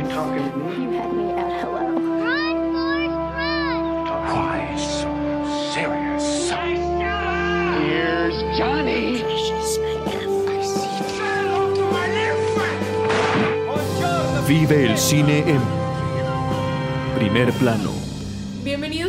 You talking to me? You had me at hello. Run, Forrest, run! Why so serious? Here's Johnny. Vive el cine en primer plano.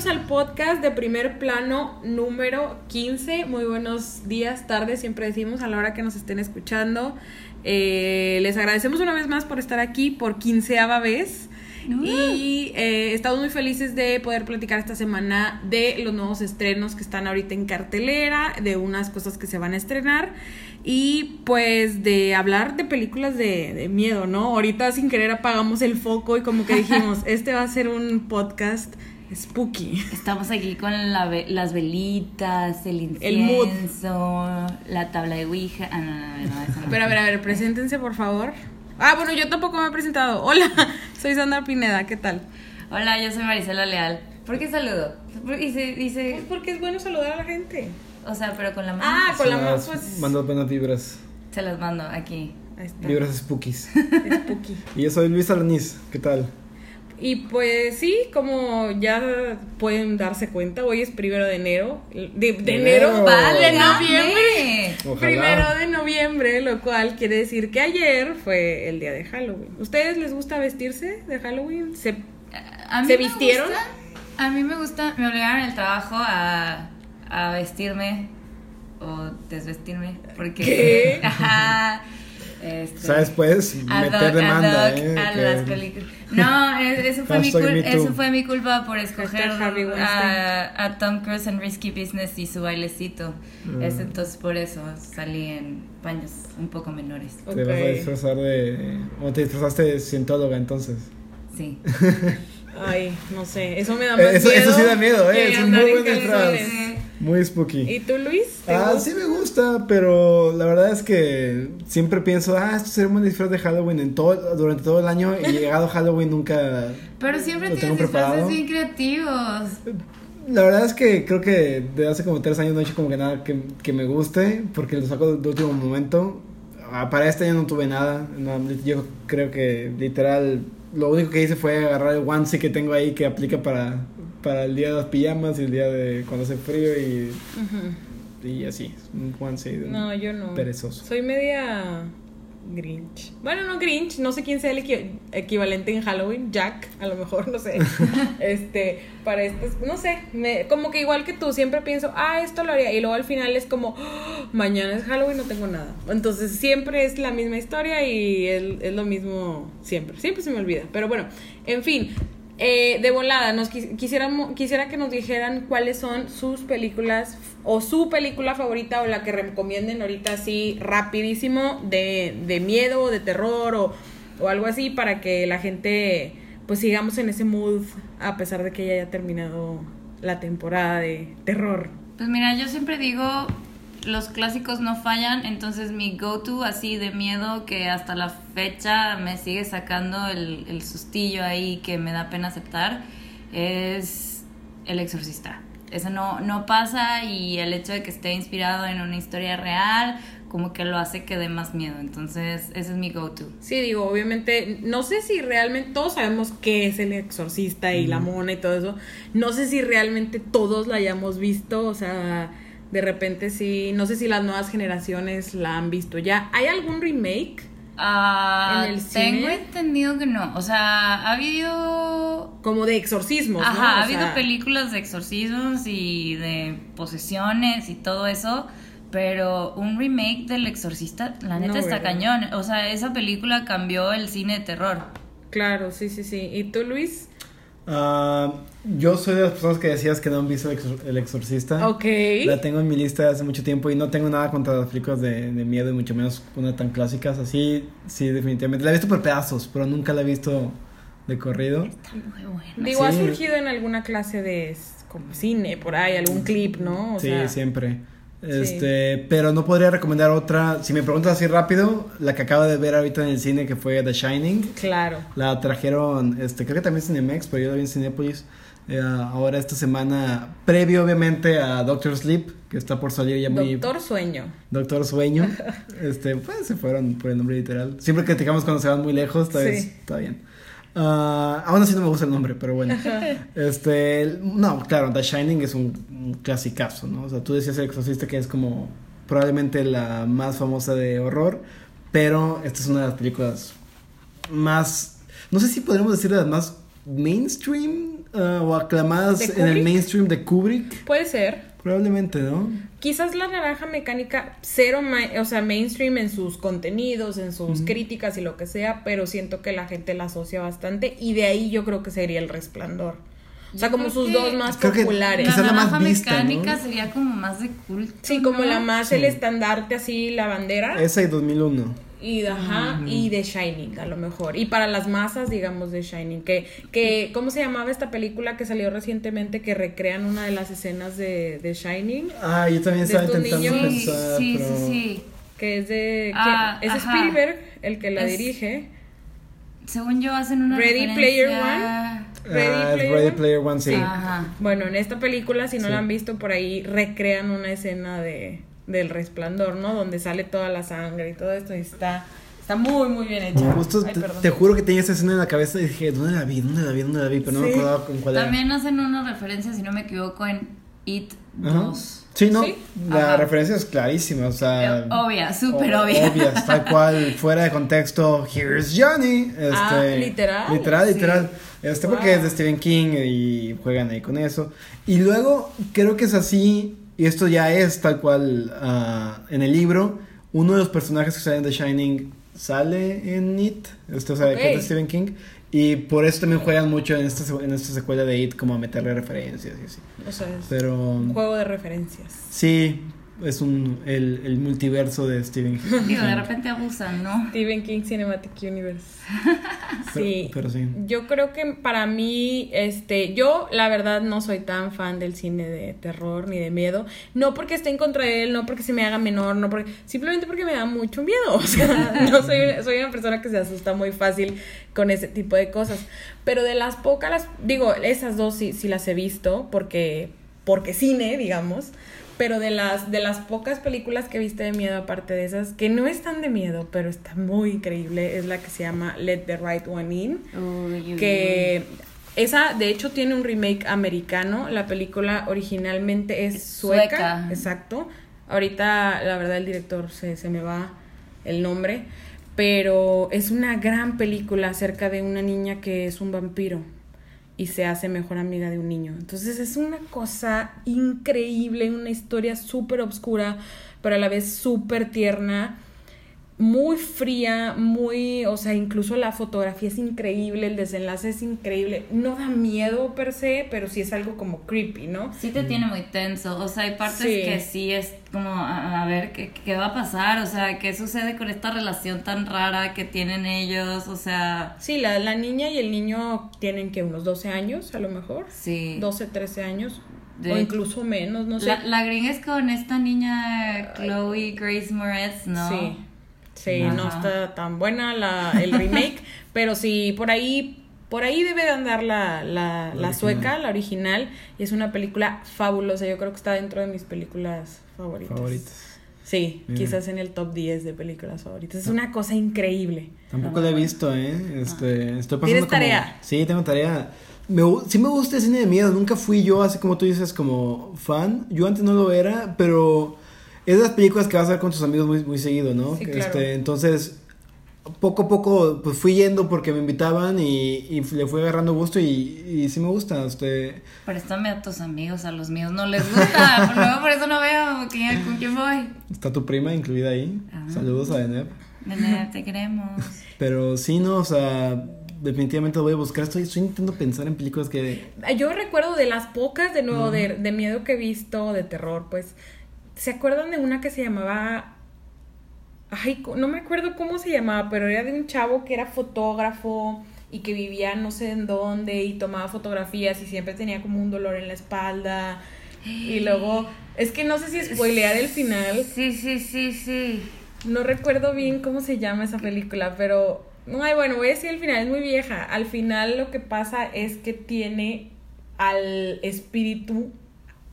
Bienvenidos al podcast de primer plano número 15. Muy buenos días, tardes, siempre decimos a la hora que nos estén escuchando. Eh, les agradecemos una vez más por estar aquí por quinceava vez. Y eh, estamos muy felices de poder platicar esta semana de los nuevos estrenos que están ahorita en cartelera, de unas cosas que se van a estrenar y pues de hablar de películas de, de miedo, ¿no? Ahorita sin querer apagamos el foco y como que dijimos, este va a ser un podcast spooky. Estamos aquí con la ve- las velitas, el El mood. incienso, la tabla de Ouija. Ah, no, no, no, no, eso no. Pero a ver, a ver, preséntense por favor. Ah, bueno, yo tampoco me he presentado. Hola, soy Sandra Pineda, ¿qué tal? Hola, yo soy Marisela Leal. ¿Por qué saludo? ¿Por- Dice, dice, Pues porque es bueno saludar a la gente. o sea, pero con la mano. Ah, con la mano, pues. Mando buenas vibras. Se las mando aquí. Ahí está. Vibras spookies. Spooky. y yo soy Luis Alaniz. ¿Qué tal? Y pues sí, como ya pueden darse cuenta, hoy es primero de enero. De, de Enero. enero, Vale, de noviembre. Ojalá. Primero de noviembre, lo cual quiere decir que ayer fue el día de Halloween. ¿Ustedes les gusta vestirse de Halloween? ¿Se A mí ¿Se me vistieron? gusta- a mí me gusta, me obligaron en el trabajo a, a vestirme o desvestirme. Porque. ¿Qué? Ajá. Este, ¿Sabes? Puedes ad meter demanda, ¿eh? a que- las películas. No, es- eso fue, mi cul- eso fue mi culpa por escoger a, a Tom Cruise en Risky Business y su bailecito. Mm. Es entonces por eso salí en paños un poco menores. Te vas a disfrazar de. ¿O te disfrazaste de cientóloga entonces? Sí. Ay, no sé, eso me da más Eh, eso, miedo. eso sí da miedo, ¿eh? Es un muy en buen disfraz. Muy spooky. ¿Y tú, Luis? ¿Te Ah, gusta? sí me gusta, pero la verdad es que siempre pienso, ah, esto sería un buen disfraz de Halloween en todo, durante todo el año y llegado Halloween nunca... Pero siempre lo tengo tienes preparado. disfraces bien creativos. La verdad es que creo que de hace como tres años no he hecho como que nada que, que me guste, porque lo saco de último momento. Ah, para este año no tuve nada, no, yo creo que literal lo único que hice fue agarrar el onesie que tengo ahí que aplica para, para el día de las pijamas y el día de cuando hace frío y, y así, un onesie de un No, yo no. perezoso. Soy media Grinch. Bueno, no Grinch, no sé quién sea el equi- equivalente en Halloween, Jack, a lo mejor, no sé. este, para estas, no sé, me, como que igual que tú, siempre pienso, ah, esto lo haría, y luego al final es como, "Ah, mañana es Halloween, no tengo nada. Entonces siempre es la misma historia y es, es lo mismo siempre, siempre se me olvida. Pero bueno, en fin. Eh, de volada, nos quis- quisiéramos, quisiera que nos dijeran cuáles son sus películas o su película favorita o la que recomienden ahorita así rapidísimo de, de miedo o de terror o, o algo así para que la gente pues sigamos en ese mood a pesar de que ya haya terminado la temporada de terror. Pues mira, yo siempre digo, los clásicos no fallan, entonces mi go-to así de miedo que hasta la fecha me sigue sacando el, el sustillo ahí que me da pena aceptar es El Exorcista. Eso no, no pasa y el hecho de que esté inspirado en una historia real como que lo hace que dé más miedo. Entonces ese es mi go-to. Sí, digo, obviamente, no sé si realmente todos sabemos qué es el exorcista y la mona y todo eso. No sé si realmente todos la hayamos visto, o sea, de repente sí, no sé si las nuevas generaciones la han visto ya. ¿Hay algún remake? Ah, ¿En el tengo cine? entendido que no. O sea, ha habido Como de exorcismos. Ajá, ha habido sea, películas de exorcismos y de posesiones y todo eso, pero un remake del exorcista, la neta No, está ¿verdad? cañón. O sea, esa película cambió el cine de terror. Claro, sí, sí, sí. ¿Y tú, Luis? Ah, yo soy de las personas que decías que no han visto El Exor- El Exorcista. Ok. La tengo en mi lista hace mucho tiempo y no tengo nada contra las películas de, de miedo y mucho menos una tan clásicas. Así, sí, definitivamente. La he visto por pedazos, pero nunca la he visto de corrido. Muy bueno. Digo, ha surgido en alguna clase de como cine, por ahí, algún clip, ¿no? O sí, sea, siempre. Este, pero no podría recomendar otra. Si me preguntas así rápido, la que acabo de ver ahorita en el cine que fue The Shining. Claro. La trajeron, este, creo que también Cinemex, pero yo la vi en Cinepolis. eh, ahora esta semana, previo obviamente a Doctor Sleep, que está por salir ya muy... Doctor Sueño. Doctor Sueño. este, pues se fueron por el nombre literal. Siempre criticamos cuando se van muy lejos, está, Sí. está bien. Ah, aún así no me gusta el nombre, pero bueno. Este, no, claro, The Shining es un, un clasicazo, ¿no? O sea, tú decías El Exorcista que es como probablemente la más famosa de horror, pero esta es una de las películas más, no sé si podríamos decir de las más mainstream ah, o aclamadas ¿De en el mainstream de Kubrick. Puede ser. Probablemente, ¿no? Quizás la naranja mecánica, cero, ma- o sea, mainstream en sus contenidos, en sus críticas y lo que sea, pero siento que la gente la asocia bastante y de ahí yo creo que sería el resplandor. O sea, Yo como sus que- dos más populares. la más naranja vista, mecánica ¿no? sería como más de culto. Sí, como ¿no? la más el estandarte así, la bandera. Esa y 2001. Y, ajá, y de Shining, a lo mejor. Y para las masas, digamos, de Shining. Que, que, ¿cómo se llamaba esta película que salió recientemente que recrean una de las escenas de, de Shining? Ah, yo también estaba intentando niños. Pensar, sí, pero... sí, sí. Que es de... Ah, es ajá. Spielberg el que la Es- dirige. Según yo hacen una Ready referencia- Player One. Ah, Ready Player Ready One. Player One, sí. Ajá. Bueno, en esta película, si no Sí. la han visto por ahí, recrean una escena de del resplandor, ¿no? Donde sale toda la sangre y todo esto y está, está muy, muy bien hecha. Justo Ay, te, juro que tenía esa escena en la cabeza y dije, ¿dónde la vi? ¿Dónde la vi? ¿Dónde la vi? Pero no me acordaba con cuál era. También hacen una referencia, si no me equivoco, en It Ajá. 2. Sí, no, Sí. la Ajá. referencia es clarísima, o sea... Eh, obvia, súper obvia. Obvias, tal cual, fuera de contexto, here's Johnny. Este, Ah, ¿literal? Literal, Sí. literal. Este, porque es de Stephen King y juegan ahí con eso. Y luego, creo que es así, y esto ya es tal cual ah, en el libro, uno de los personajes que salen de Shining sale en It, este, o sea, que es de. Stephen King. Y por eso también juegan mucho en esta, en esta secuela de It, como a meterle referencias y así. O sea, es Pero... un juego de referencias. Sí, es un el, el multiverso de Stephen King. Digo, de repente abusan, ¿no? Stephen King Cinematic Universe. Pero- Sí. pero sí. Yo creo que para mí, este, yo la verdad no soy tan fan del cine de terror ni de miedo. No porque esté en contra de él, no porque se me haga menor, no porque, simplemente porque me da mucho miedo. O sea, no soy, soy una persona que se asusta muy fácil con ese tipo de cosas. Pero de las pocas, las, digo, esas dos sí, sí las he visto porque, porque cine, digamos. Pero de las, de las pocas películas que viste de miedo, aparte de esas, que no están de miedo, pero está muy increíble, es la que se llama Let the Right One In que esa de hecho tiene un remake americano, la película originalmente es Es sueca, sueca. exacto. Ahorita la verdad el director se, se me va el nombre, pero es una gran película acerca de una niña que es un vampiro y se hace mejor amiga de un niño. Entonces es una cosa increíble, una historia súper oscura, pero a la vez súper tierna muy fría, muy, o sea, incluso la fotografía es increíble, el desenlace es increíble. No da miedo per se, pero sí es algo como creepy, ¿no? Sí te tiene muy tenso, o sea, hay partes Sí. que sí es como, a, a ver, ¿qué, ¿qué va a pasar? O sea, ¿qué sucede con esta relación tan rara que tienen ellos? O sea, Sí, la, la niña y el niño tienen que unos 12 años, a lo mejor. sí. 12, 13 años. De o incluso menos, no sé. La, la gringa es con esta niña Chloe Grace Moretz, ¿no? Sí. Sí, Ajá. no está tan buena la, el remake, pero sí, por ahí, por ahí debe de andar la, la, la sueca, la original, y es una película fabulosa, yo creo que está dentro de mis películas favoritas. Favoritas. Sí, Bien. quizás en el top 10 de películas favoritas. Es una cosa increíble. Tampoco la he visto, ¿eh? Este, estoy pasando ¿Tienes como- tarea? Sí, tengo tarea. Me, sí me gusta el cine de miedo. Nunca fui yo, así como tú dices, como fan. Yo antes no lo era, pero es de las películas que vas a ver con tus amigos muy, muy seguido, ¿no? Sí, Que, claro. Este, entonces, poco a poco, pues fui yendo porque me invitaban y, y le fui agarrando gusto y, y sí me gusta. Este, Préstame a tus amigos, a los míos no les gusta. Luego por eso no veo quién- con quién voy. está tu prima incluida ahí. Ah. Saludos a Deneb. Nene, te queremos. Pero sí, no, o sea, definitivamente lo voy a buscar. Estoy, estoy intentando pensar en películas que... Yo recuerdo de las pocas, de nuevo, de, de miedo que he visto, de terror, pues, ¿se acuerdan de una que se llamaba... Ay, no me acuerdo cómo se llamaba, pero era de un chavo que era fotógrafo y que vivía no sé en dónde y tomaba fotografías y siempre tenía como un dolor en la espalda. Y luego, es que no sé si spoilear el final. Sí, sí, sí, sí. No recuerdo bien cómo se llama esa película, pero. Ay, bueno, voy a decir el final, es muy vieja. Al final lo que pasa es que tiene al espíritu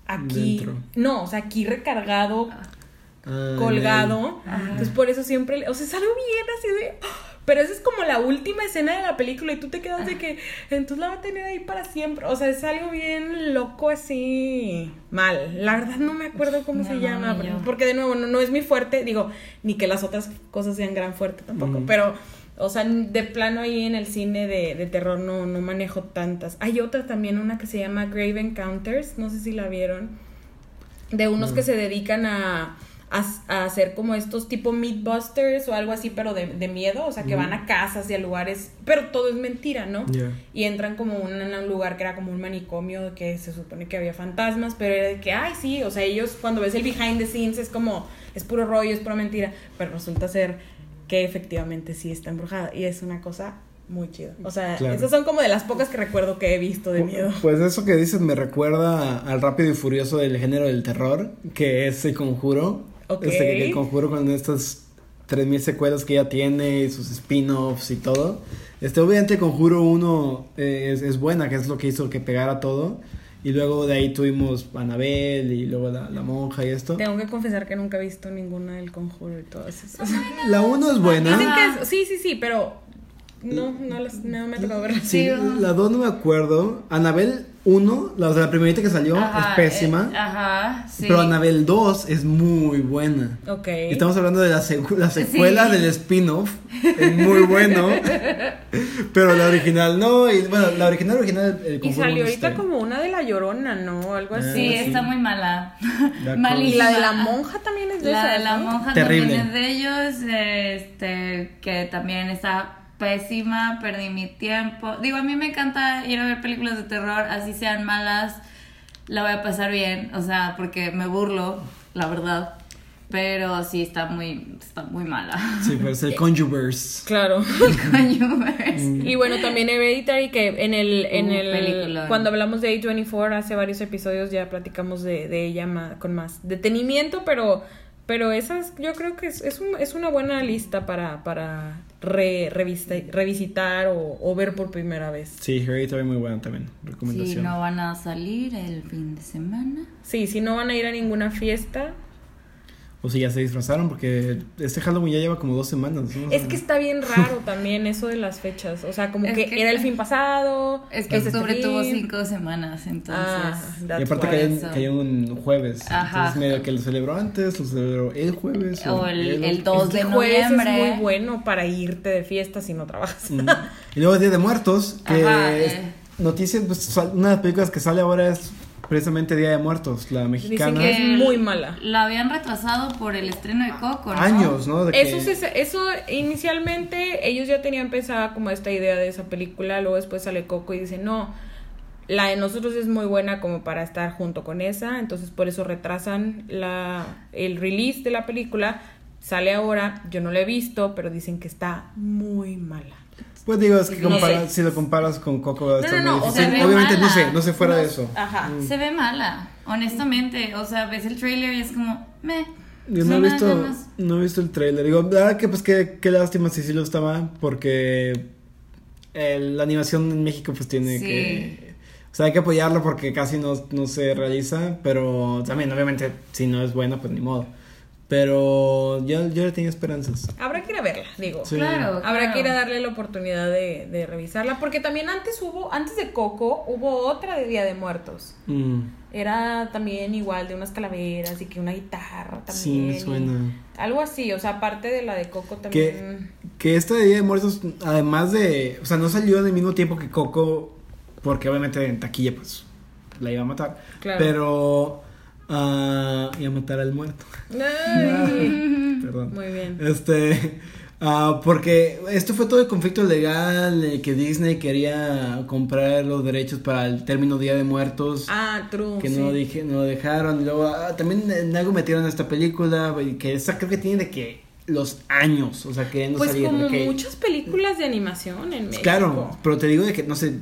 aquí. Dentro. No, o sea, aquí recargado, ah, colgado. Entonces por eso siempre. O sea, es algo bien así de. Pero esa es como la última escena de la película y tú te quedas de que entonces la va a tener ahí para siempre. O sea, es algo bien loco así mal. La verdad no me acuerdo cómo No, se llama. Porque de nuevo, no, no es mi fuerte. Digo, ni que las otras cosas sean gran fuerte tampoco. Ujú. Pero, o sea, de plano ahí en el cine de, de terror no, no manejo tantas. Hay otra también, una que se llama Grave Encounters. No sé si la vieron. De unos que se dedican a, a, a hacer como estos tipo Meatbusters o algo así, pero de, de miedo. O sea, que van a casas y a lugares. Pero todo es mentira, ¿no? Y entran como un- en un lugar que era como un manicomio que se supone que había fantasmas, pero era de que, ay, sí, o sea, ellos cuando ves el behind the scenes es como, es puro rollo, es pura mentira, pero resulta ser que efectivamente sí está embrujada y es una cosa muy chida. O sea, Claro. esas son como de las pocas que recuerdo que he visto de miedo. Pues eso que dices me recuerda al rápido y furioso del género del terror, que es el conjuro. Ok. Este, que el conjuro con estas 3000 secuelas que ya tiene, y sus spin-offs y todo. Este, obviamente conjuro 1 eh, es, es buena, que es lo que hizo que pegara todo. Y luego de ahí tuvimos Anabel y luego la, la monja y esto. Tengo que confesar que nunca he visto ninguna del conjuro y todas esas. La 1 es buena. Dicen que es- sí, sí, sí, pero no, no, las, no me ha tocado verlas. Sí, la 2 no me acuerdo. Anabel 1, la, o sea, la primerita que salió, Ajá, es pésima. eh, ajá, sí. Pero Anabel 2 es muy buena. Ok. Estamos hablando de la, secu- la secuela Sí. del spin-off. Es muy bueno. pero la original no. Y bueno, la original original. El Y salió ahorita como una de la llorona, ¿no? Algo así. Sí, Ah, sí. está muy mala. Malísima. Y la de la monja también es de La de la ¿no? monja Terrible. también es de ellos, este, que también está pésima, perdí mi tiempo. Digo, a mí me encanta ir a ver películas de terror, así sean malas, la voy a pasar bien, o sea, porque me burlo, la verdad. Pero sí está muy, está muy mala. Sí, pero es el Conjuverse. Claro. Coño, ves. Y bueno, también Hereditary, que en el, en Uh, el cuando hablamos de A24 hace varios episodios ya platicamos de, de ella ma- con más detenimiento, pero pero esas yo creo que es, es, un- es una buena lista para, para re- revista- revisitar o, o ver por primera vez. Sí, Hereditary muy buena también. Si Recomendación. no van a salir el fin de semana. Sí, si no van a ir a ninguna fiesta, O si ya se disfrazaron, porque este Halloween ya lleva como dos semanas. ¿no? Es que está bien raro también eso de las fechas, o sea, como Es que, que- era el fin pasado, Es que este octubre tuvo fin. cinco semanas, entonces. Ah, Y aparte cayó, cayó un jueves. Ajá. Entonces medio que lo celebró antes, lo celebró el jueves. O el, el otro. 2 Es que de jueves noviembre. es muy bueno para irte de fiesta si no trabajas. Mm. Y luego Día de Muertos, que Ajá, es- eh. noticias, pues, una de las películas que sale ahora es precisamente Día de Muertos, la mexicana. que- es muy mala. La habían retrasado por el estreno de Coco, ¿no? Años, ¿no? De que- Eso, se- eso inicialmente ellos ya tenían pensada como esta idea de esa película, luego después sale Coco y dice, no, la de nosotros es muy buena como para estar junto con esa, entonces por eso retrasan la, el release de la película, sale ahora, yo no la he visto, pero dicen que está muy mala. Pues digo, es que No compara- si lo comparas con Coco No, no, muy no, o difícil. sea, Obviamente no sé, no sé fuera No, de eso. Ajá. Se ve mala, honestamente. O sea, ves el trailer y es como, me. Yo no he visto, no he visto el trailer. Digo, la verdad que pues qué, qué lástima si sí lo estaba, porque el- la animación en México pues tiene Sí. que... O sea, hay que apoyarlo porque casi no, no se realiza, pero también obviamente si no es buena pues ni modo. Pero yo, yo le tenía esperanzas. Habrá que ir a verla, digo. Sí. Claro. Habrá claro. que ir a darle la oportunidad de, de revisarla, porque también antes hubo, antes de Coco, hubo otra de Día de Muertos. Mm, Era también igual de unas calaveras y que una guitarra también. sí, me suena. Algo así, o sea, aparte de la de Coco Que, también. que esta de Día de Muertos, además de... O sea, no salió al mismo tiempo que Coco, porque obviamente en taquilla pues la iba a matar. Claro. Pero... ah, iba a matar al muerto. Ay, Perdón. muy bien. Este... ah, porque esto fue todo el conflicto legal de que Disney quería comprar los derechos para el término Día de Muertos. Ah, true. que sí. no, dije, no lo dejaron. Y luego ah, también en algo metieron esta película, y que esa creo que tiene de que los años, o sea, que no Pues salieron, como que- muchas películas de animación en México. Claro, pero te digo de que no sé,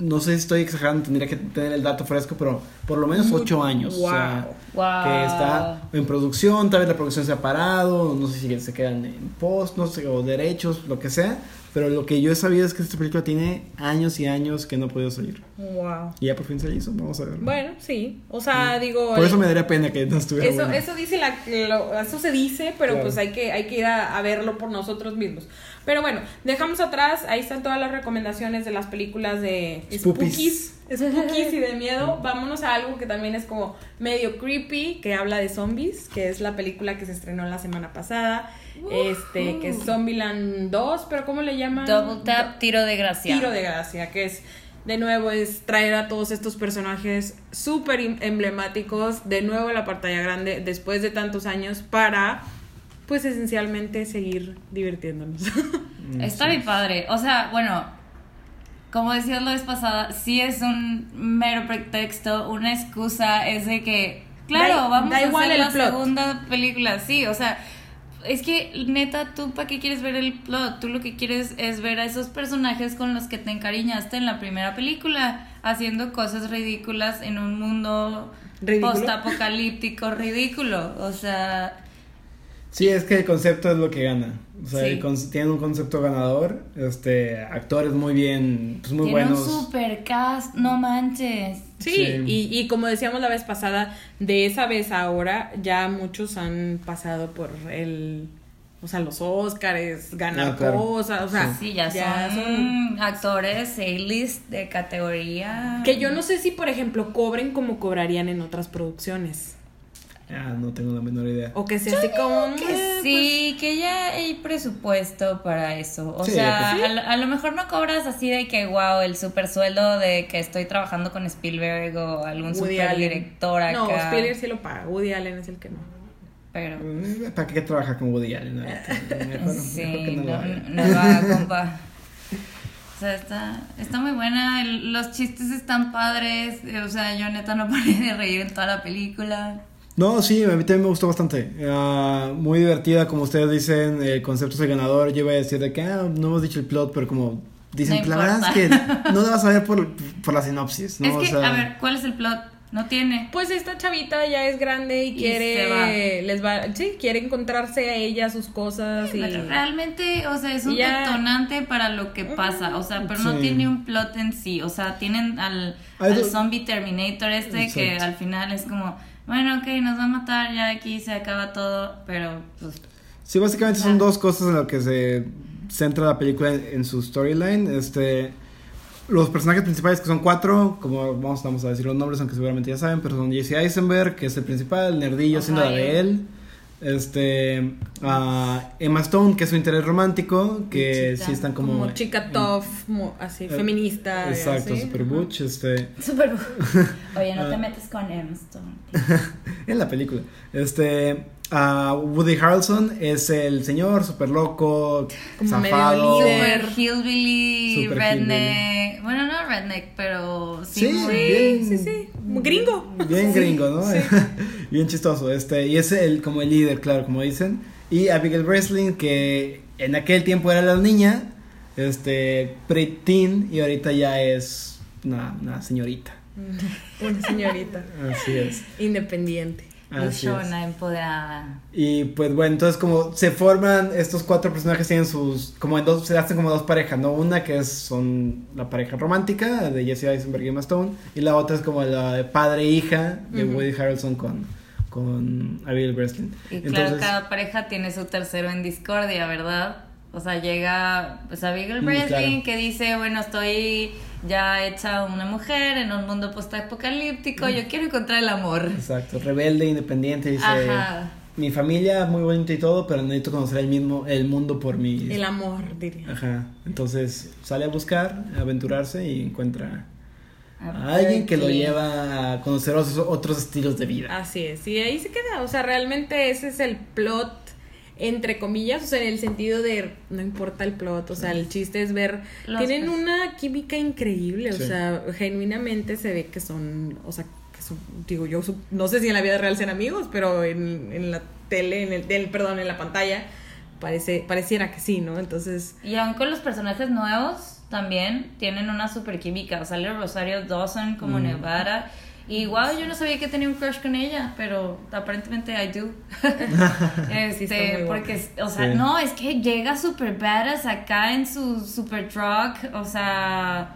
no sé si estoy exagerando, tendría que tener el dato fresco, pero por lo menos ocho años. o sea, Wow. que está en producción, tal vez la producción se ha parado, no sé si se quedan en post, no sé, o derechos, lo que sea, pero lo que yo he sabido es que esta película tiene años y años que no ha podido salir. Wow. Y ya por fin se hizo, vamos a ver. Bueno, sí. O sea, digo. Por eso me daría pena que no estuviera Eso, buena. eso dice la, lo- eso se dice, pero Claro. pues hay que, hay que ir a, a verlo por nosotros mismos. Pero bueno, dejamos atrás, ahí están todas las recomendaciones de las películas de Spookies. spookies, spookies y de miedo. Vámonos a algo que también es como medio creepy, que habla de zombies, que es la película que se estrenó la semana pasada. Este, que es Zombieland 2, pero ¿cómo le llaman? Double tap, tiro de gracia. Tiro de gracia, que es de nuevo es traer a todos estos personajes súper em- emblemáticos de nuevo a la pantalla grande después de tantos años para pues esencialmente seguir divirtiéndonos. Está bien padre. O sea, bueno, como decías la vez pasada, sí es un mero pretexto, una excusa, es de que, claro, Da- vamos da a igual hacer la plot. segunda película, sí, o sea, es que neta, ¿tú para qué quieres ver el plot? Tú lo que quieres es ver a esos personajes con los que te encariñaste en la primera película, haciendo cosas ridículas en un mundo postapocalíptico ridículo, o sea... Sí, es que el concepto es lo que gana. O sea, Sí. el tienen un concepto ganador, este, actores muy bien, pues muy Tiene buenos. un super cast, no manches. Sí, Sí. Y, y como decíamos la vez pasada, de esa vez a ahora ya muchos han pasado por el, o sea, los Óscares, ganar Ah, claro. cosas, o sea, Sí, ya, son, actores A-list de categoría. que yo no sé si por ejemplo cobren como cobrarían en otras producciones Ah, no tengo la menor idea. o que sea así como Que eh, sí, que ya hay presupuesto para eso. O Sí, sea, pues a, lo- a lo mejor no cobras así de que, wow, el super sueldo de que estoy trabajando con Spielberg o algún Woody super Allen. director acá. No, Spielberg sí lo paga, Woody Allen es el que no. Pero, Eh, ¿Para qué trabajar con Woody Allen? Mejor, sí, mejor que no lo no, haga. no lo haga, compa. O sea, está, está muy buena, el- los chistes están padres, o sea, yo neta no paré de reír en toda la película. No, sí, a mí también me gustó bastante. Ah, muy divertida, como ustedes dicen, el concepto es el ganador. Yo iba a decir de que ah, no hemos dicho el plot, pero como dicen, No la verdad es que no lo vas a ver por, por la sinopsis, ¿no? es que, O sea, a ver, ¿cuál es el plot? No tiene. Pues esta chavita ya es grande y Y quiere se va. les va, sí, quiere encontrarse a ella sus cosas y Pero realmente, o sea, es un ya- detonante para lo que pasa, o sea, pero no tiene un plot en sí, o sea, tienen al, al zombie Terminator este que al final es como, bueno, ok, nos va a matar, ya aquí se acaba todo, pero pues Sí, básicamente son dos cosas en las que se centra la película en, en su storyline. Este, los personajes principales que son cuatro, como vamos, vamos a decir los nombres, aunque seguramente ya saben, pero son Jesse Eisenberg, que es el principal, nerdillo Ajá, siendo la de él. Este, a Emma Stone, que es su interés romántico, que sí están como... como chica tough, mo- así, eh, feminista. Exacto, así. super butch, este... Super. Oye, no te Ah. metes con Emma Stone. en la película. Este, a Woody Harrelson es el señor super loco, Como medio zafado. líder. Super hillbilly, Super redneck. Bueno, no redneck, pero sí, Sí, muy- bien. Sí, sí, gringo. Bien Sí, gringo, ¿no? sí. Bien chistoso. Este, y es el como el líder, claro, como dicen. Y Abigail Breslin, que en aquel tiempo era la niña, este, preteen, y ahorita ya es una, una señorita. Una señorita Así es. independiente. Luchona, empoderada. Y pues bueno, entonces como se forman estos cuatro personajes tienen sus como en dos se hacen como dos parejas, ¿no? Una que es son la pareja romántica de Jesse Eisenberg y Emma Stone y la otra es como la de padre e hija de. Woody Harrelson con con Abigail Breslin. Y claro, cada pareja tiene su tercero en discordia, ¿verdad? O sea, llega pues Abigail Mm, Breslin claro. que dice, bueno, estoy ya hecha una mujer en un mundo postapocalíptico, yo quiero encontrar el amor. Exacto, rebelde, independiente, dice Ajá. mi familia muy bonita y todo, pero necesito conocer el mismo el mundo por mi El amor, diría. Ajá. Entonces sale a buscar, a aventurarse y encuentra a alguien que lo lleva a conocer otros, otros estilos de vida. Así es, y ahí se queda, o sea, realmente ese es el plot, entre comillas, o sea, en el sentido de, no importa el plot, o sea, el chiste es ver, Los tienen una química increíble, Sí. o sea, genuinamente se ve que son, o sea, que son, digo yo, no sé si en la vida real sean amigos, pero en, en la tele, en el, del- perdón, en la pantalla, parece, pareciera que sí, ¿no? Entonces, Y aun con los personajes nuevos también tienen una super química. Sale Rosario Dawson como Mm. Nevada. Y wow, yo no sabía que tenía un crush con ella, pero aparentemente I do. Este, porque, o sea, Sí. no, es que llega super badass acá en su super truck, o sea,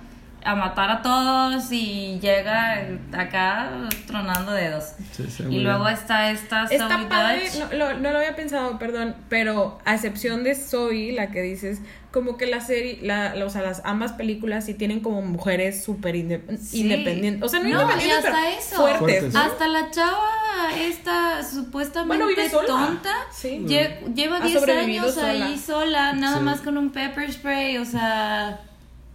a matar a todos y llega acá tronando dedos. Sí, sí, y luego bien. está esta Está Zoe padre, no, lo- no lo había pensado, perdón, pero a excepción de Zoe, la que dices, como que la serie, la, la- o sea, las ambas películas sí tienen como mujeres súper inde- Sí. independientes, o sea, no, No, independientes, y hasta pero eso. fuertes. Hasta la chava esta supuestamente Bueno, tonta Sí. lle- lleva Ha 10 sobrevivido años ahí sola, nada Sí. más con un pepper spray, o sea,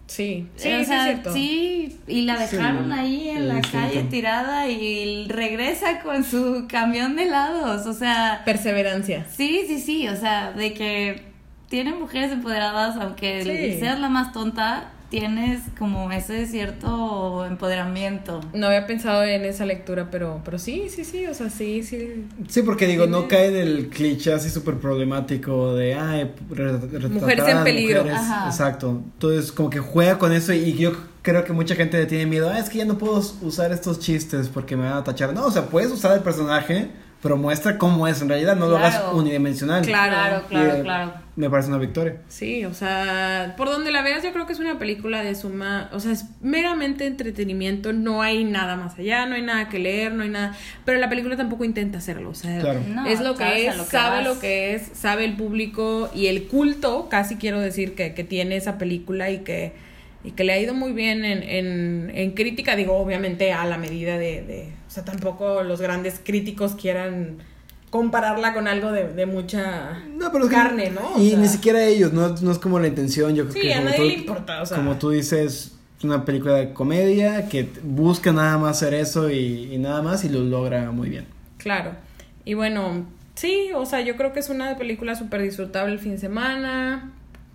Sí, sí, o sí, es sea, cierto. sí, y la dejaron Sí, ahí en la calle tirada y regresa con su camión de helados, o sea, Perseverancia. sí, sí, sí, o sea, de que tienen mujeres empoderadas, aunque Sí. seas la más tonta, tienes como ese cierto empoderamiento. No había pensado en esa lectura, pero, pero sí, sí, sí, o sea, sí, sí. Sí, porque digo, no cae en el cliché así súper problemático de, ay, Mujeres en peligro. mujeres. Ajá. Exacto. Entonces, como que juega con eso y yo creo que mucha gente le tiene miedo, ah, es que ya no puedo usar estos chistes porque me van a tachar. No, o sea, puedes usar el personaje, pero muestra cómo es en realidad, no lo hagas unidimensional. Claro. Claro, claro, Y, eh, claro. Me parece una victoria. Sí, o sea, por donde la veas, yo creo que es una película de suma, o sea, es meramente entretenimiento, no hay nada más allá, no hay nada que leer, no hay nada, pero la película tampoco intenta hacerlo, o sea, Claro. No, es lo que a es, lo que sabe vas. lo que es, sabe el público y el culto, casi quiero decir que, que tiene esa película y que, y que le ha ido muy bien en, en, en crítica, digo, obviamente a la medida de, de, o sea, tampoco los grandes críticos quieran compararla con algo de, de mucha No, pero es que- carne, ¿no? O Y sea, ni siquiera ellos, no, no es como la intención. Yo creo Sí, que a nadie tú, le importa, o sea. Como tú dices, es una película de comedia que busca nada más hacer eso y, y nada más y lo logra muy bien. Claro. Y bueno, sí, o sea, yo creo que es una película súper disfrutable el fin de semana.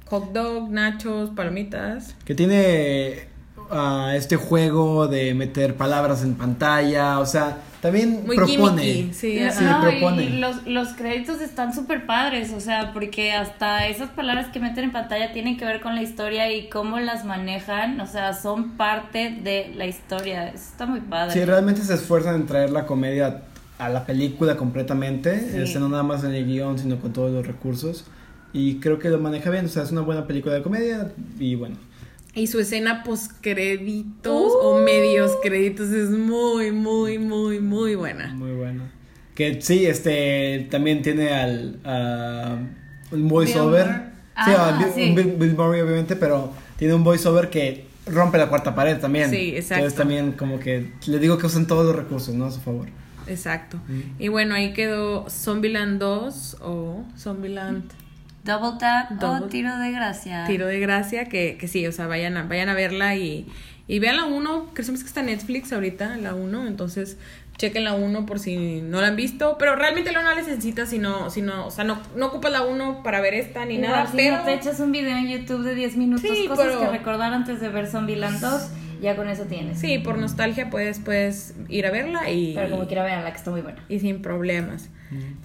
Hot dog, nachos, palomitas. Que tiene ah, este juego de meter palabras en pantalla, o sea, también Muy propone. gimmicky, sí. Sí, no, propone. y los, los créditos están súper padres, o sea, porque hasta esas palabras que meten en pantalla tienen que ver con la historia y cómo las manejan, o sea, son parte de la historia. Eso está muy padre. Sí, realmente se esfuerzan en traer la comedia a la película completamente, Sí. este, no nada más en el guion, sino con todos los recursos. Y creo que lo maneja bien, o sea, es una buena película de comedia y bueno. Y su escena post créditos o medios créditos es muy, muy, muy, muy buena. Muy bueno. Que sí, este también tiene al a un voiceover. Sí, a Ah, Bill, sí. Bill- Bill Murray obviamente, pero tiene un voiceover que rompe la cuarta pared también. Sí, exacto. Entonces también como que le digo que usan todos los recursos, ¿no? A su favor. Exacto. Mm. Y bueno, ahí quedó Zombieland 2 o Zombieland Double tap o Double- tiro de gracia. Tiro de Gracia, que, que sí, o sea, vayan a, vayan a verla y, y vean la 1, que sabemos que está en Netflix ahorita, la 1, entonces chequen la 1 por si no la han visto, pero realmente la 1 no la necesitas, sino, sino, o sea, no, no ocupas la 1 para ver esta ni Igual, nada, si pero... no te echas un video en YouTube de 10 minutos, Sí, cosas pero- que recordar antes de ver Zombieland 2, ya con eso tienes. Sí, por nostalgia puedes, puedes ir a verla y, Pero como quiera vean la que está muy buena. y sin problemas.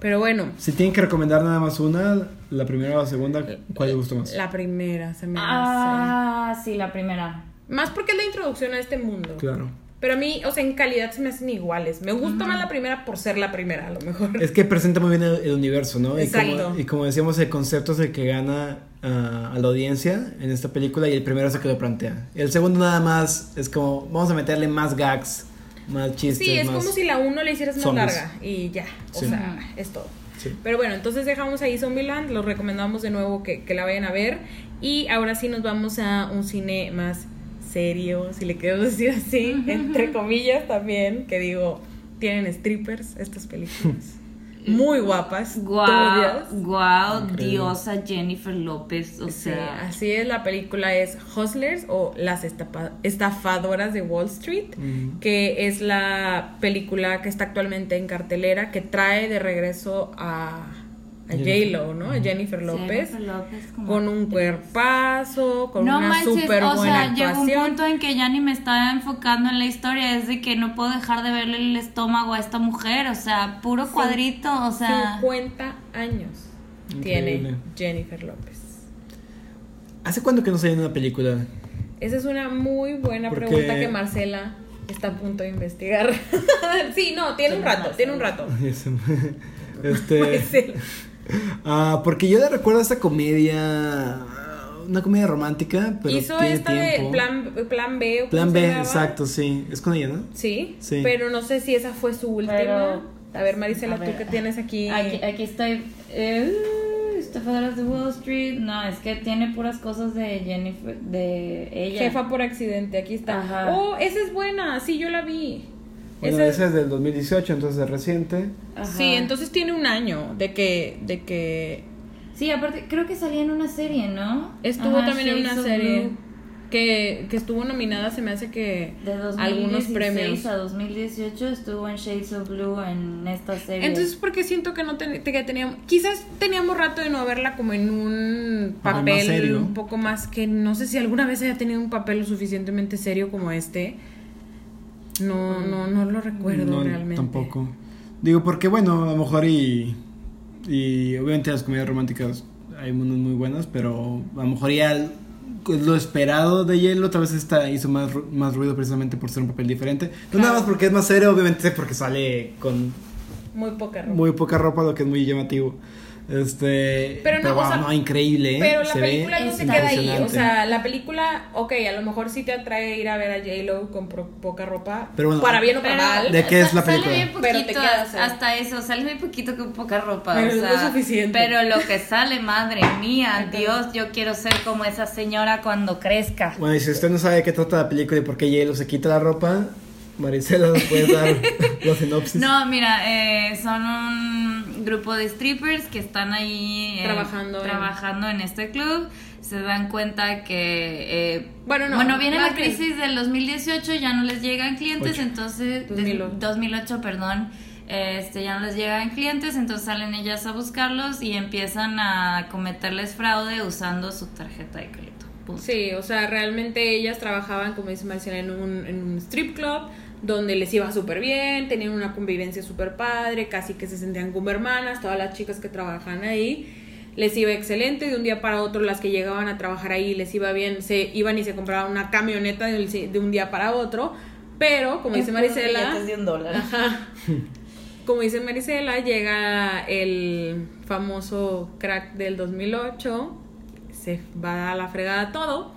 Pero bueno, Si tienen que recomendar nada más una, la primera o la segunda, ¿cuál les gustó más? la primera se me hace... Ah, sí, la primera. Más porque es la introducción a este mundo. Claro. Pero a mí, o sea, en calidad se me hacen iguales. Me gusta más la primera por ser la primera, a lo mejor. Es que presenta muy bien el, el universo, ¿no? Y Exacto. como, y como decíamos, el concepto es el que gana ah, a la audiencia en esta película y el primero es el que lo plantea. El segundo nada más es como, vamos a meterle más gags, más chistes, Sí, es más... como si la 1 la hicieras más zombies. larga y ya, o Sí. sea, es todo. Sí. Pero bueno, entonces dejamos ahí Zombieland, los recomendamos de nuevo que, que la vayan a ver y ahora sí nos vamos a un cine más serio, si le quiero decir así, entre comillas también, que digo, tienen strippers estas películas. Muy guapas, Guau, turbias. guau, Increíble. diosa Jennifer López, o Sí, sea, así es, la película es Hustlers o Las estapa- Estafadoras de Wall Street, que es la película que está actualmente en cartelera, que trae de regreso a, a Jennifer. J-Lo, ¿no? A Jennifer López, Jennifer López como con un cuerpazo, con no una manches, súper o buena sea, llegó un actuación. punto en que ya ni me estaba enfocando en la historia, es de que no puedo dejar de verle el estómago a esta mujer, o sea, puro Sí. cuadrito, o sea, 50 años Increíble. tiene Jennifer López. ¿Hace cuánto que no sale una película? Esa es una muy buena Porque- pregunta que Marcela está a punto de investigar. sí, no, tiene un rato, tiene un rato. este... Marcela. Ah, porque yo le recuerdo esta comedia. una comedia romántica, pero Hizo tiene esta tiempo. de plan, plan B. ¿o cómo Plan B, llamaba? exacto, sí. Es con ella, ¿no? Sí, Sí. pero no sé si esa fue su última. Pero- a ver, Marisela, A tú ver. que tienes aquí. Aquí, aquí estoy. Eh, Estafadoras de Wall Street. No, es que tiene puras cosas de Jennifer. De ella. Jefa por accidente, aquí está. Ajá. Oh, esa es buena, sí, yo la vi. Bueno, Esa- esa es del 2018, entonces es reciente. Ajá. Sí, entonces tiene un año de que, de que Sí, aparte, creo que salía en una serie, ¿no? estuvo Ajá, también en una serie Blue. que, que estuvo nominada, se me hace que De 2016 algunos premios. a 2018 estuvo en Shades of Blue en esta serie. Entonces, ¿por qué siento que no ten- que teníamos, quizás teníamos rato de no verla como en un papel un poco más que no sé si alguna vez haya tenido un papel lo suficientemente serio como este. No, no, no lo recuerdo no, realmente. tampoco. Digo, porque bueno, a lo mejor y. Y obviamente las comedias románticas hay unas muy buenas, pero a lo mejor ya pues, lo esperado de Hielo otra vez esta hizo más, ru- más ruido precisamente por ser un papel diferente. No nada más porque es más serio, obviamente porque sale con Muy poca ropa. muy poca ropa, lo que es muy llamativo. Este, Pero no, o wow, sea, no, increíble, ¿eh? Pero la Se ve película no se queda ahí. O sea, la película, ok, a lo mejor sí te atrae ir a ver a J-Lo con poca ropa. Pero bueno, para bien o para Pero- mal. ¿De qué es la Sale película? bien Pero te poquito, quedas ahí. hasta eso, sale muy poquito con poca ropa. Pero o es lo sea, suficiente. Pero lo que sale, madre mía. Dios, yo quiero ser como esa señora cuando crezca. Bueno, y si usted no sabe de qué trata la película y por qué Hielo se quita la ropa, Maricela nos puede dar la sinopsis. No, mira, eh, son un grupo de strippers que están ahí eh, Trabajando en- trabajando en este club. Se dan cuenta que. eh, Bueno, no, Bueno, viene la crisis del 2018, ya no les llegan clientes, Ocho. entonces. 2008. 2008, perdón. Este, ya no les llegan clientes, entonces salen ellas a buscarlos y empiezan a cometerles fraude usando su tarjeta de crédito. Punto. Sí, o sea, realmente ellas trabajaban, como dice Marcela, en un, en un strip club donde les iba súper bien, tenían una convivencia súper padre, casi que se sentían como hermanas, todas las chicas que trabajan ahí. Les iba excelente, de un día para otro las que llegaban a trabajar ahí les iba bien, se iban y se compraban una camioneta de, de un día para otro, pero como dice Marisela, de un dólar. Ajá. Como dice Marisela, llega el famoso crack del 2008, se va a la fregada todo.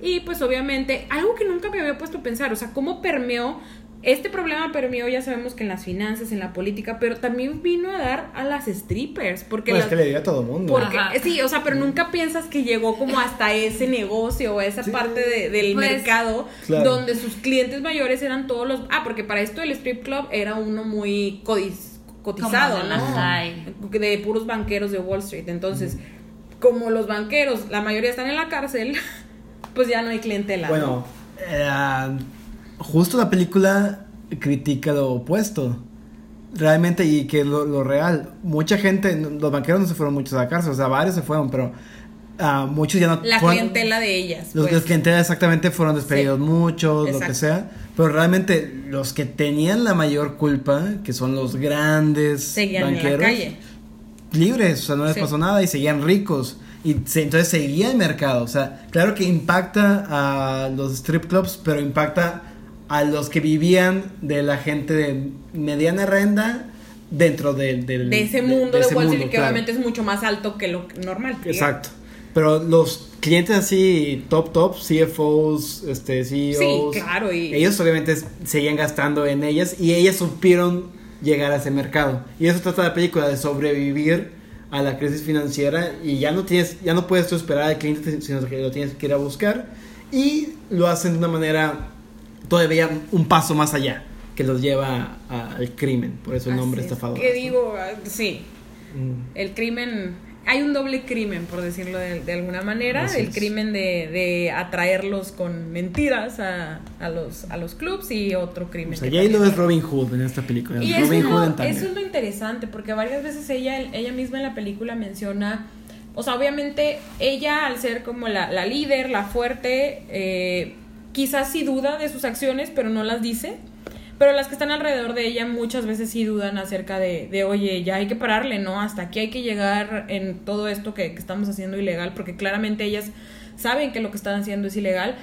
Y pues obviamente, algo que nunca me había puesto a pensar, o sea, cómo permeó, este problema permeó, ya sabemos que en las finanzas, en la política, pero también vino a dar a las strippers, porque Pues las- es que le dio a todo mundo. porque, Ajá. sí, o sea, pero nunca piensas que llegó como hasta ese negocio o a esa parte de- del Pues, mercado claro. donde sus clientes mayores eran todos los... Ah, porque para esto el strip club era uno muy codiz- cotizado, ¿no? De puros banqueros de Wall Street. Entonces, como los banqueros, la mayoría están en la cárcel, pues ya no hay clientela. ¿no? Bueno, eh, justo la película critica lo opuesto. Realmente, y que lo, lo real. Mucha gente, los banqueros no se fueron muchos a la cárcel, o sea, varios se fueron, pero ah, muchos ya no La fueron- clientela de ellas. Los pues. clientela exactamente fueron despedidos Sí. muchos, lo que sea. Pero realmente los que tenían la mayor culpa, que son los grandes Seguían en la banqueros, calle. libres, o sea, no les Sí. pasó nada y seguían ricos. Y se- entonces seguía el mercado. O sea, claro que impacta a los strip clubs, pero impacta a los que vivían de la gente de mediana renta dentro del, del- De ese mundo de, ese Wall Street, mundo, que claro. obviamente es mucho más alto que lo normal. Exacto. Pero los clientes así, top, top, CFOs, este, CEOs. Sí, claro, y- Ellos obviamente seguían gastando en ellas y ellas supieron llegar a ese mercado. Y eso trata la película, de sobrevivir a la crisis financiera y ya no tienes, ya no puedes tú esperar al cliente, sino que lo tienes que ir a buscar. Y lo hacen de una manera todavía un paso más allá, que los lleva a- al crimen. Por eso el nombre Así es. estafador. ¿Qué digo? Ah, Sí, Mm. el crimen, hay un doble crimen, por decirlo de, de alguna manera, Así el es. crimen de, de atraerlos con mentiras a, a los, a los clubs y otro crimen. O sea, J-Lo también- es Robin Hood en esta película. y es eso, Robin es Hood lo, en eso es lo interesante, porque varias veces ella, ella misma en la película menciona, o sea, obviamente ella al ser como la, la líder, la fuerte, eh, quizás sí duda de sus acciones, pero no las dice. Pero las que están alrededor de ella muchas veces sí dudan acerca de, de oye, ya hay que pararle, ¿no? Hasta aquí hay que llegar en todo esto que, que estamos haciendo ilegal, porque claramente ellas saben que lo que están haciendo es ilegal.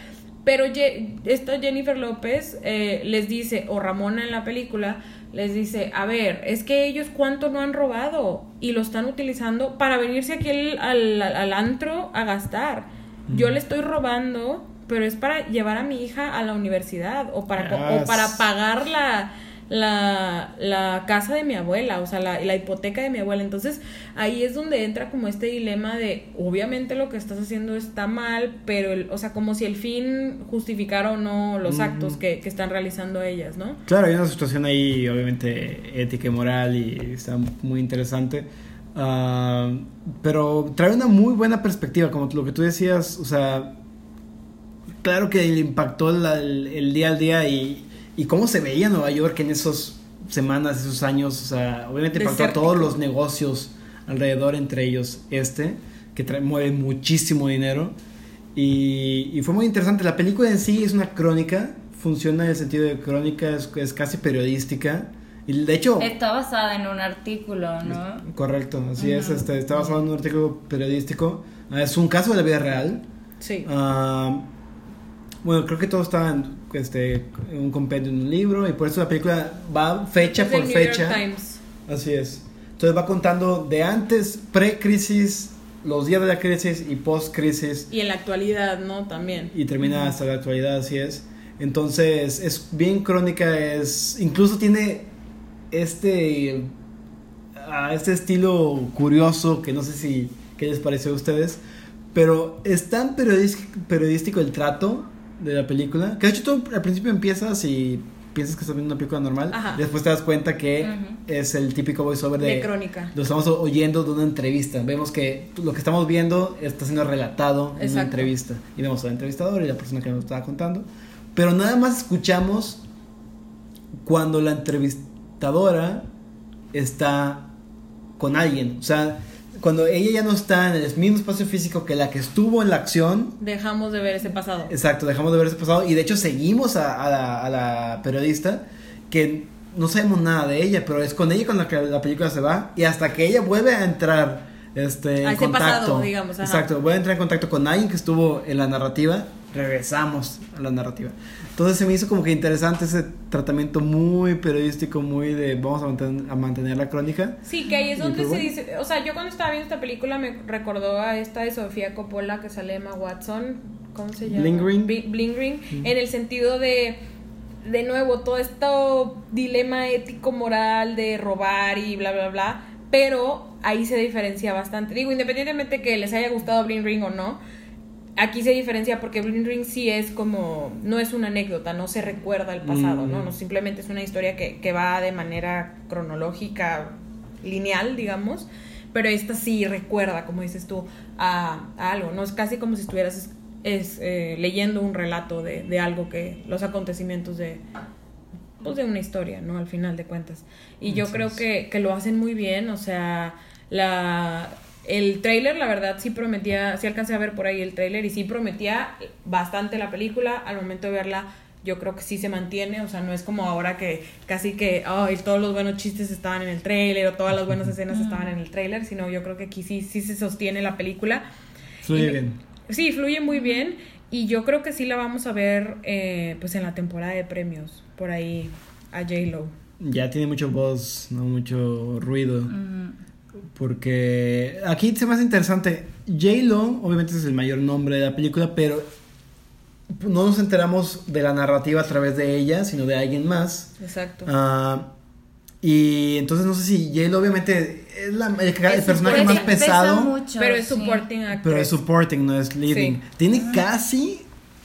Pero Ye- esta Jennifer López eh, les dice, o Ramona en la película, les dice, a ver, es que ellos cuánto no han robado y lo están utilizando para venirse aquí al, al antro a gastar. yo le estoy robando, pero es para llevar a mi hija a la universidad o para, o para pagar la, la, la casa de mi abuela, o sea, la, la hipoteca de mi abuela. Entonces ahí es donde entra como este dilema de, obviamente lo que estás haciendo está mal, pero, el, o sea, como si el fin justificara o no los actos que, que están realizando ellas, ¿no? Claro, hay una situación ahí, obviamente, ética y moral y está muy interesante. Ah, pero trae una muy buena perspectiva, como lo que tú decías, o sea, claro que le impactó el, el día al día y, y cómo se veía Nueva York en esas semanas, esos años, o sea, obviamente impactó a todos los negocios alrededor, entre ellos este, que trae, mueve muchísimo dinero. Y, y fue muy interesante. La película en sí es una crónica, funciona en el sentido de crónica, es, es casi periodística. Y de hecho, Está basada en un artículo, ¿no? correcto, así es, este, está basado en un artículo periodístico. Ah, Es un caso de la vida real. Sí. Ah, bueno, creo que todo está en, este, en un compendio en un libro y por eso la película va fecha Es por New York fecha. Times. Así es. Entonces va contando de antes, pre-crisis, los días de la crisis y post-crisis Y en la actualidad, ¿no? También. y termina hasta la actualidad, así es. Entonces es bien crónica, es incluso tiene este este estilo curioso que no sé si qué les pareció a ustedes, pero es tan periodístico el trato de la película que de hecho tú al principio empiezas y piensas que estás viendo una película normal, Ajá. después te das cuenta que es el típico voiceover de, De crónica. lo estamos oyendo de una entrevista. Vemos que lo que estamos viendo está siendo relatado en una entrevista. Y vemos al entrevistador y la persona que nos estaba contando. Pero nada más escuchamos cuando la entrevistadora está con alguien. O sea, cuando ella ya no está en el mismo espacio físico que la que estuvo en la acción. Dejamos de ver ese pasado. Exacto, dejamos de ver ese pasado. Y de hecho seguimos a, a la, a la periodista que no sabemos nada de ella, pero es con ella con la que la película se va. Y hasta que ella vuelve a entrar este, A en ese contacto. pasado, digamos, ajá. Exacto, vuelve a entrar en contacto con alguien que estuvo en la narrativa. Regresamos a la narrativa. Entonces se me hizo como que interesante ese tratamiento muy periodístico, muy de vamos a mantener, a mantener la crónica. Sí, que ahí es donde pues se dice, o sea, yo cuando estaba viendo esta película me recordó a esta de Sofía Coppola que sale Emma Watson, ¿cómo se llama? Lingering. Bi- Lingering, en el sentido de, de nuevo, todo este dilema ético, moral de robar y bla, bla, bla, pero ahí se diferencia bastante. Digo, independientemente que les haya gustado Bling Ring o no, aquí se diferencia porque Bling Ring sí es como, no es una anécdota, no se recuerda el pasado, Mm. ¿no? no simplemente es una historia que, que va de manera cronológica, lineal, digamos, pero esta sí recuerda, como dices tú, a, a algo, ¿no? Es casi como si estuvieras es, eh, leyendo un relato de, de algo que, los acontecimientos de, pues de una historia, ¿no? Al final de cuentas. Y yo creo que, que lo hacen muy bien, o sea, la... El trailer, la verdad, sí prometía, sí alcancé a ver por ahí el trailer y sí prometía bastante la película. Al momento de verla, yo creo que sí se mantiene, o sea, no es como ahora que casi que ay, todos los buenos chistes estaban en el trailer o todas las buenas escenas estaban en el trailer, sino yo creo que aquí sí, sí se sostiene la película. Fluye Y- bien. Sí, fluye muy bien y yo creo que sí la vamos a ver eh, pues en la temporada de premios, por ahí a J-Lo. Ya tiene mucho voz, no mucho ruido. Porque aquí se me hace interesante. J-Lo, obviamente es el mayor nombre de la película, pero no nos enteramos de la narrativa a través de ella, sino de alguien más. Exacto. Ah, y entonces no sé si J-Lo, obviamente, es la- el, personaje supporting, más Pesa pesado, mucho, pero es sí. supporting actress. pero es supporting, no es leading. Sí. Tiene casi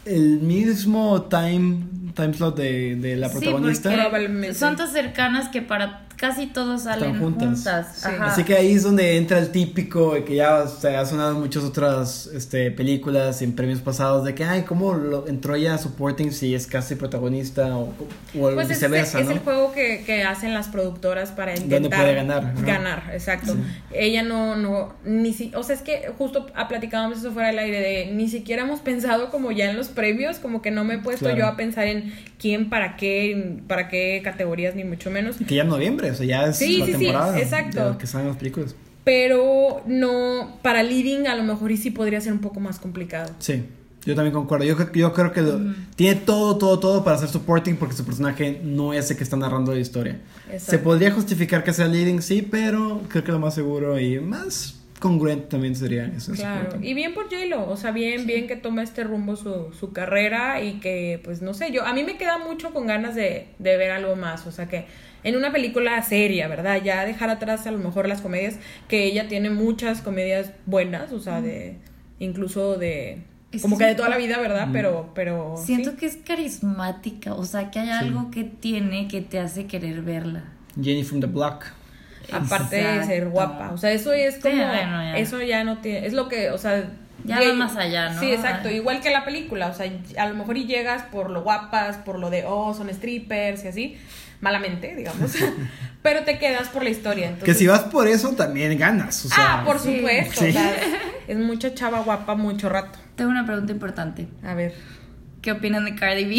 el mismo time, time slot de, de la protagonista. Probablemente. Son tan cercanas que para casi todos salen Están juntas. juntas. Sí. Ajá. Así que ahí es donde entra el típico que ya se ha sonado en muchas otras este, películas y en premios pasados de que, ay, ¿cómo lo, entró ella a supporting si es casi protagonista o, o Pues es, viceversa, es ¿no? el juego que, que hacen las productoras para ¿Dónde intentar puede ganar, no? ganar, exacto. Ella no, no, ni si, o sea, es que justo ha platicábamos eso fuera del aire de ni siquiera hemos pensado como ya en los premios, como que no me he puesto Claro. yo a pensar en quién, para qué, para qué categorías, ni mucho menos. Que ya en noviembre, o sea, ya es Sí, la sí, sí, temporada exacto. de que salen las películas. Pero no, para leading a lo mejor y sí podría ser un poco más complicado. Sí, yo también concuerdo. Yo, creo- yo creo que lo- tiene todo, todo, todo para ser supporting porque su personaje no es el que está narrando la historia. Exacto. Se podría justificar que sea leading, sí, pero creo que lo más seguro y más congruente también sería eso. Claro, y bien por J-Lo, o sea, bien, bien que toma este rumbo su, su carrera y que, pues, no sé, yo, a mí me queda mucho con ganas de, de ver algo más, o sea, que en una película seria, ¿verdad? Ya dejar atrás a lo mejor las comedias, que ella tiene muchas comedias buenas, o sea, de, incluso de, como que de toda la vida, ¿verdad? Pero, pero, Siento sí. que es carismática, o sea, que hay algo que tiene que te hace querer verla. Jenny from the Block. Aparte de ser guapa, o sea, eso es Sí, como, bueno, ya. eso ya no tiene, es lo que, o sea... Ya va más allá, ¿no? Sí, exacto, igual que la película, o sea, a lo mejor y llegas por lo guapas, por lo de, oh, son strippers y así, malamente, digamos, pero te quedas por la historia. Que Entonces, si vas por eso también ganas. O sea, ah, por Sí. supuesto, Sí. o sea, es, es mucha chava guapa mucho rato. Tengo una pregunta importante. A ver. ¿Qué opinan de Cardi B?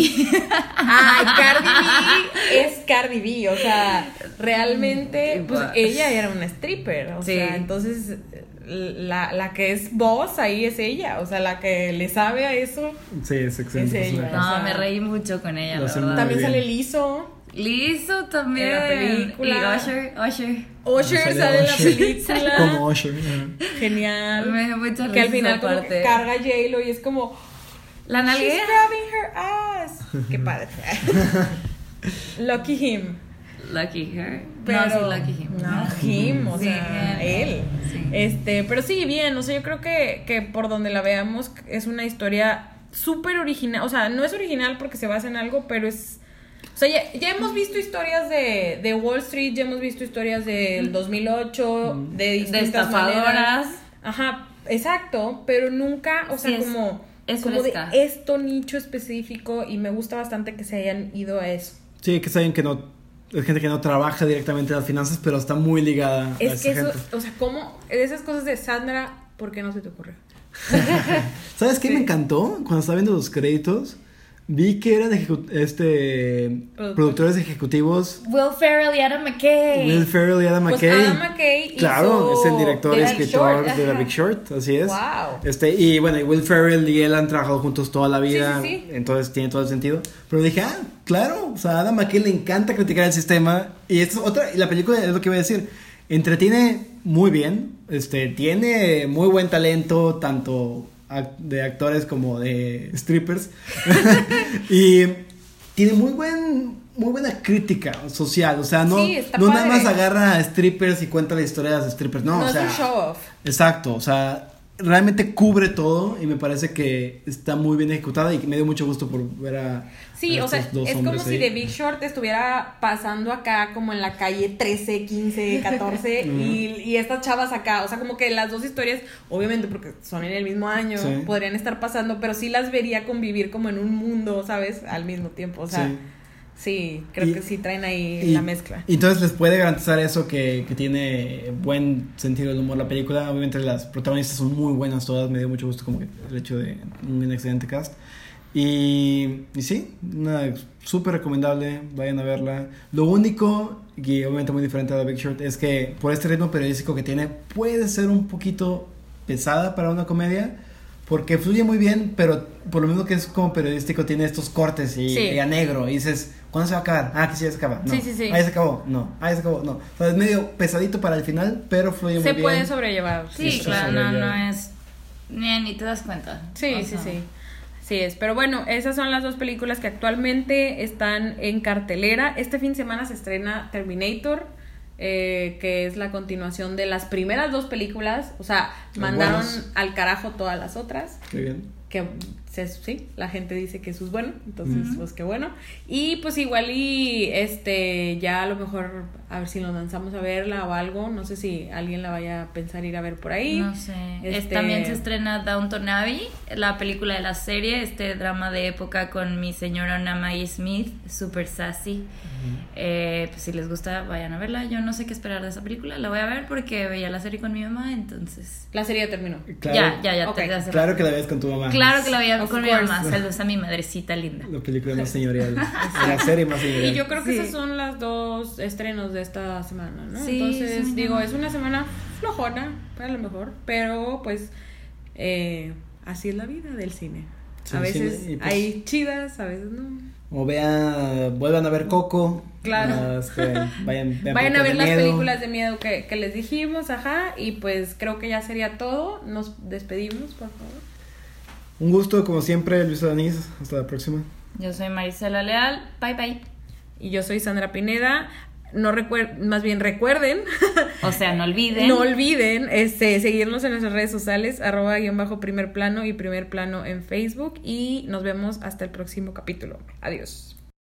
Ay, Cardi B es Cardi B, o sea, realmente, pues Igual. ella era una stripper, o Sí. sea, entonces la, la que es voz ahí es ella, o sea, la que le sabe a eso. Sí, es excelente. Es ella. personaje. No, sea, me reí mucho con ella, la verdad. También sale Lizzo, Lizo también. En la película. Y Usher, Usher. Usher Sale sale en la película, Como Usher. genial, Me dio mucha que al final como que carga a J-Lo y es como, La she's nalguea. grabbing her ass, qué padre. Lucky him. Lucky her. Pero, no, sí, Lucky him. No, him, o Sí, sea, él. él. Sí. Este, pero sí, bien, o sea, yo creo que, que por donde la veamos es una historia súper original, o sea, no es original porque se basa en algo, pero es... O sea, ya, ya hemos visto historias de, de Wall Street, ya hemos visto historias del 2008, de distintas estafadoras. maneras. Ajá, exacto, pero nunca, o sea, Sí, como, es como de esto nicho específico y me gusta bastante que se hayan ido a eso. Sí, que saben que no. Es gente que no trabaja directamente en las finanzas, pero está muy ligada a Es esa que eso, gente. o sea, como esas cosas de Sandra, ¿por qué no se te ocurrió? ¿Sabes qué Sí. me encantó? Cuando estaba viendo los créditos, vi que eran este, Productor. productores ejecutivos Will Ferrell y Adam McKay. Will Ferrell y Adam Pues McKay. Adam McKay Claro, es el director y escritor Short, de The. Big Short, así es. Wow. Este, y bueno, Will Ferrell y él han trabajado juntos toda la vida, Sí, sí, sí. entonces tiene todo el sentido. Pero dije, ah, claro, o sea, a Adam McKay le encanta criticar el sistema. Y esto es otra, y la película es lo que iba a decir, entretiene muy bien, este, tiene muy buen talento, tanto de actores como de strippers. y tiene muy buen muy buena crítica social, o sea, no, Sí, no nada más agarra a strippers y cuenta la historia de las strippers, no, No, o es sea, un show off. Exacto, o sea, realmente cubre todo y me parece que está muy bien ejecutada y me dio mucho gusto por ver a Sí, a o sea, es como si. The Big Short estuviera pasando acá como en la calle 13, 15, 14 y, y estas chavas acá, o sea, como que las dos historias, obviamente porque son en el mismo año, Sí. podrían estar pasando, pero sí las vería convivir como en un mundo, ¿sabes? Al mismo tiempo, o sea, Sí. Sí, creo Y- que sí traen ahí Y- la mezcla. Y entonces les puede garantizar eso que, que tiene buen sentido del humor la película. Obviamente las protagonistas son muy buenas todas, me dio mucho gusto como que el hecho de un excelente cast. Y, y sí, una súper recomendable, vayan a verla. Lo único, y obviamente muy diferente a The Big Short, es que por este ritmo periodístico que tiene, puede ser un poquito pesada para una comedia. Porque fluye muy bien, pero por lo mismo que es como periodístico, tiene estos cortes y, Sí. y a negro. Y dices, ¿cuándo se va a acabar? Ah, que sí, ya se acaba. No. Sí, sí, sí. Ah, ya se acabó. No. Ah, ya se acabó. No. O sea, es medio pesadito para el final, pero fluye muy Se bien. puede sobrellevar. Sí, Sí, claro, no, no es. Ni, ni te das cuenta. Sí, O sí, sea, sí. Sí es, pero bueno, esas son las dos películas que actualmente están en cartelera. Este fin de semana se estrena Terminator, eh, que es la continuación de las primeras dos películas. O sea, mandaron buenas. al carajo todas las otras. Qué bien. Que se- sí, la gente dice que eso es bueno, entonces pues qué bueno. Y pues igual y este, ya a lo mejor a ver si nos lanzamos a verla o algo. No sé si alguien la vaya a pensar ir a ver por ahí. No sé. Es- Este- también se estrena Downton Abbey, la película de la serie, este drama de época con mi señora Maggie Smith, super sassy. Eh, pues si les gusta, vayan a verla. Yo no sé qué esperar de esa película, la voy a ver porque veía la serie con mi mamá, entonces. La serie ya terminó. Claro, ya, ya, ya. Ok. te- ya Claro que la ves con tu mamá. Claro que la veía Con mi mamá. Saludos a mi madrecita linda. La película más señorial. la serie más señorial. Y yo creo que Sí. esas son las dos estrenos de esta semana, ¿no? Sí, Entonces, sí, digo, es una semana flojona, a lo mejor, pero pues eh, así es la vida del cine. Sí, a veces pues- hay chidas, a veces no. O vean, vuelvan a ver Coco. Claro. Vayan, vean Vayan a ver las miedo. películas de miedo que, que les dijimos, ajá. Y pues creo que ya sería todo. Nos despedimos, por favor. Un gusto, como siempre, Luis Danís. Hasta la próxima. Yo soy Marisela Leal. Bye bye. Y yo soy Sandra Pineda. No recuer más bien recuerden, O sea, no olviden. no olviden este, seguirnos en nuestras redes sociales, arroba guion bajo primer plano y primer plano en Facebook. Y nos vemos hasta el próximo capítulo. Adiós.